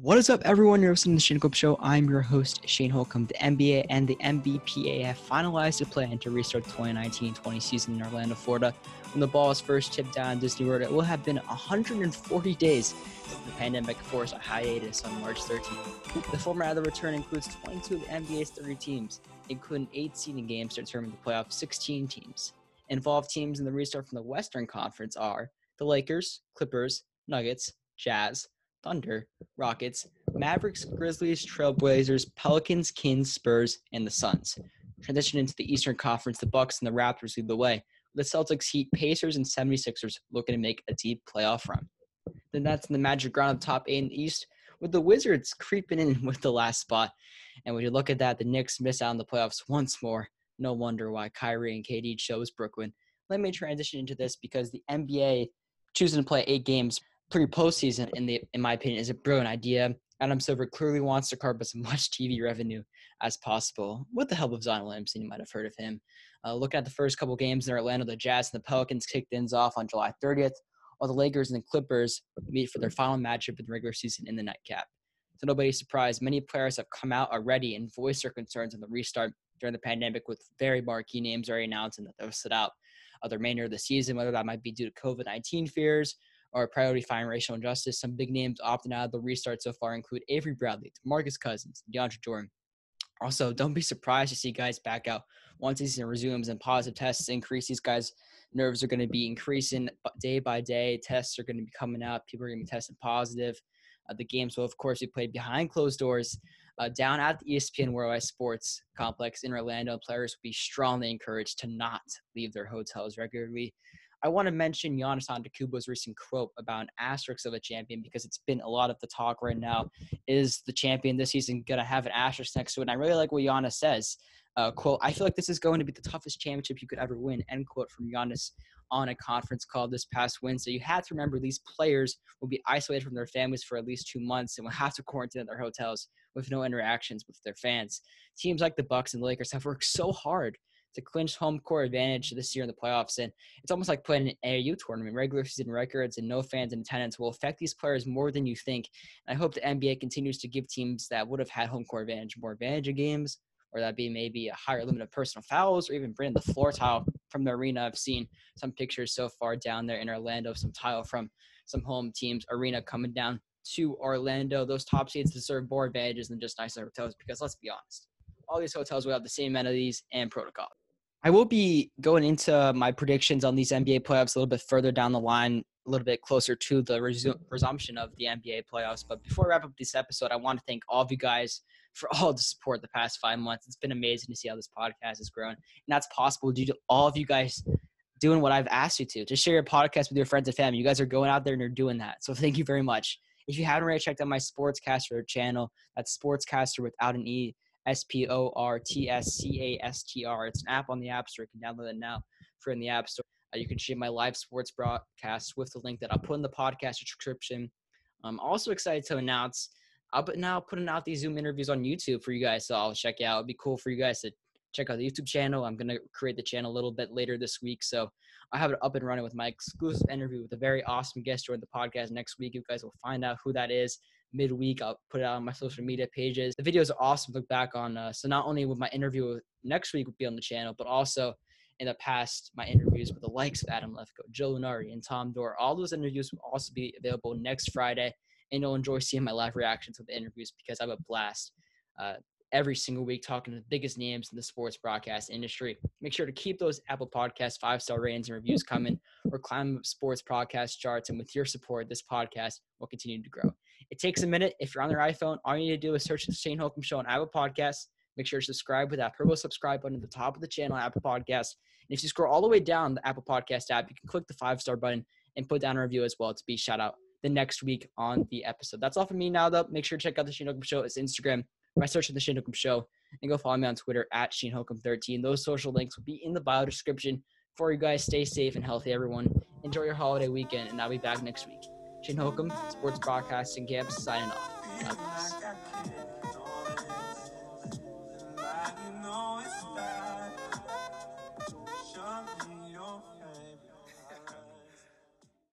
What is up, everyone? You're listening to the Shane Holcombe Show. I'm your host, Shane Holcombe. The NBA and the have finalized a plan to restart the 2019-20 season in Orlando, Florida. When the ball is first tipped down Disney World, it will have been 140 days since the pandemic forced a hiatus on March 13th. The format of the return includes 22 of the NBA's 30 teams, including eight seeding games to determine the playoff 16 teams. Involved teams in the restart from the Western Conference are the Lakers, Clippers, Nuggets, Jazz, Thunder, Rockets, Mavericks, Grizzlies, Trailblazers, Pelicans, Kings, Spurs, and the Suns. Transition into the Eastern Conference, the Bucks and the Raptors lead the way. The Celtics, Heat, Pacers, and 76ers looking to make a deep playoff run. The Nets and the Magic round the top eight in the East, with the Wizards creeping in with the last spot. And when you look at that, the Knicks miss out on the playoffs once more. No wonder why Kyrie and KD chose Brooklyn. Let me transition into this because the NBA choosing to play eight games pre postseason, in the in my opinion, is a brilliant idea. Adam Silver clearly wants to carve as much TV revenue as possible with the help of Zion Williamson. You might have heard of him. Uh, looking at the first couple games in Orlando, the Jazz and the Pelicans kicked things off on July 30th, while the Lakers and the Clippers meet for their final matchup in the regular season in the nightcap. So nobody's surprised. Many players have come out already and voiced their concerns on the restart during the pandemic, with very marquee names already announcing that they'll sit out of the remainder of the season, whether that might be due to COVID 19 fears or priority fighting racial injustice. Some big names opting out of the restart so far include Avery Bradley, Marcus Cousins, DeAndre Jordan. Also, don't be surprised to see guys back out once the season resumes and positive tests increase. These guys' nerves are going to be increasing day by day. Tests are going to be coming out. People are going to be testing positive. Uh, the games will, of course, be played behind closed doors uh, down at the ESPN Worldwide Sports Complex in Orlando. Players will be strongly encouraged to not leave their hotels regularly. I want to mention Giannis Antetokounmpo's recent quote about an asterisk of a champion because it's been a lot of the talk right now. Is the champion this season going to have an asterisk next to it? And I really like what Giannis says. Uh, quote, I feel like this is going to be the toughest championship you could ever win, end quote from Giannis on a conference call this past Wednesday. You have to remember these players will be isolated from their families for at least two months and will have to quarantine at their hotels with no interactions with their fans. Teams like the Bucks and the Lakers have worked so hard to clinch home court advantage this year in the playoffs. And it's almost like playing an AAU tournament. Regular season records and no fans in attendance will affect these players more than you think. And I hope the NBA continues to give teams that would have had home court advantage more advantage in games, or that be maybe a higher limit of personal fouls, or even bring the floor tile from the arena. I've seen some pictures so far down there in Orlando, some tile from some home teams arena coming down to Orlando. Those top seeds deserve more advantages than just nicer hotels because let's be honest, all these hotels will have the same amenities and protocol. I will be going into my predictions on these NBA playoffs a little bit further down the line, a little bit closer to the resu- resumption of the NBA playoffs. But before I wrap up this episode, I want to thank all of you guys for all the support the past five months. It's been amazing to see how this podcast has grown. And that's possible due to all of you guys doing what I've asked you to, to share your podcast with your friends and family. You guys are going out there and you're doing that. So thank you very much. If you haven't already checked out my SportsCastr channel, that's Sportscaster without an E. S P O R T S C A S T R. It's an app on the App Store. You can download it now for in the App Store. Uh, you can stream my live sports broadcast with the link that I'll put in the podcast description. I'm also excited to announce I'll put now putting out these Zoom interviews on YouTube for you guys. So I'll check out. It'd be cool for you guys to check out the YouTube channel. I'm gonna create the channel a little bit later this week, so I have it up and running with my exclusive interview with a very awesome guest joining the podcast next week. You guys will find out who that is midweek. I'll put it out on my social media pages. The videos are awesome to look back on. Uh, so not only with my interview next week be on the channel, but also in the past, my interviews with the likes of Adam Lefkoe, Joe Lunardi, and Tom Dore. All those interviews will also be available next Friday, and you'll enjoy seeing my live reactions to the interviews because I have a blast. Uh, every single week talking to the biggest names in the sports broadcast industry. Make sure to keep those Apple Podcast five star ratings and reviews coming. We're climbing sports podcast charts, and with your support, this podcast will continue to grow. It takes a minute. If you're on their iPhone, all you need to do is search the Shane Holcombe Show on Apple Podcasts. Make sure to subscribe with that purple subscribe button at the top of the channel, Apple Podcasts. And if you scroll all the way down the Apple Podcast app, you can click the five star button and put down a review as well to be shout out the next week on the episode. That's all for me now, though. Make sure to check out the Shane Holcombe Show. It's Instagram by searching the Shane Holcombe Show and go follow me on Twitter at Shane Holcombe13. Those social links will be in the bio description for you guys. Stay safe and healthy, everyone. Enjoy your holiday weekend, and I'll be back next week. Shane Holcombe, Sports Broadcasting Camp, signing off.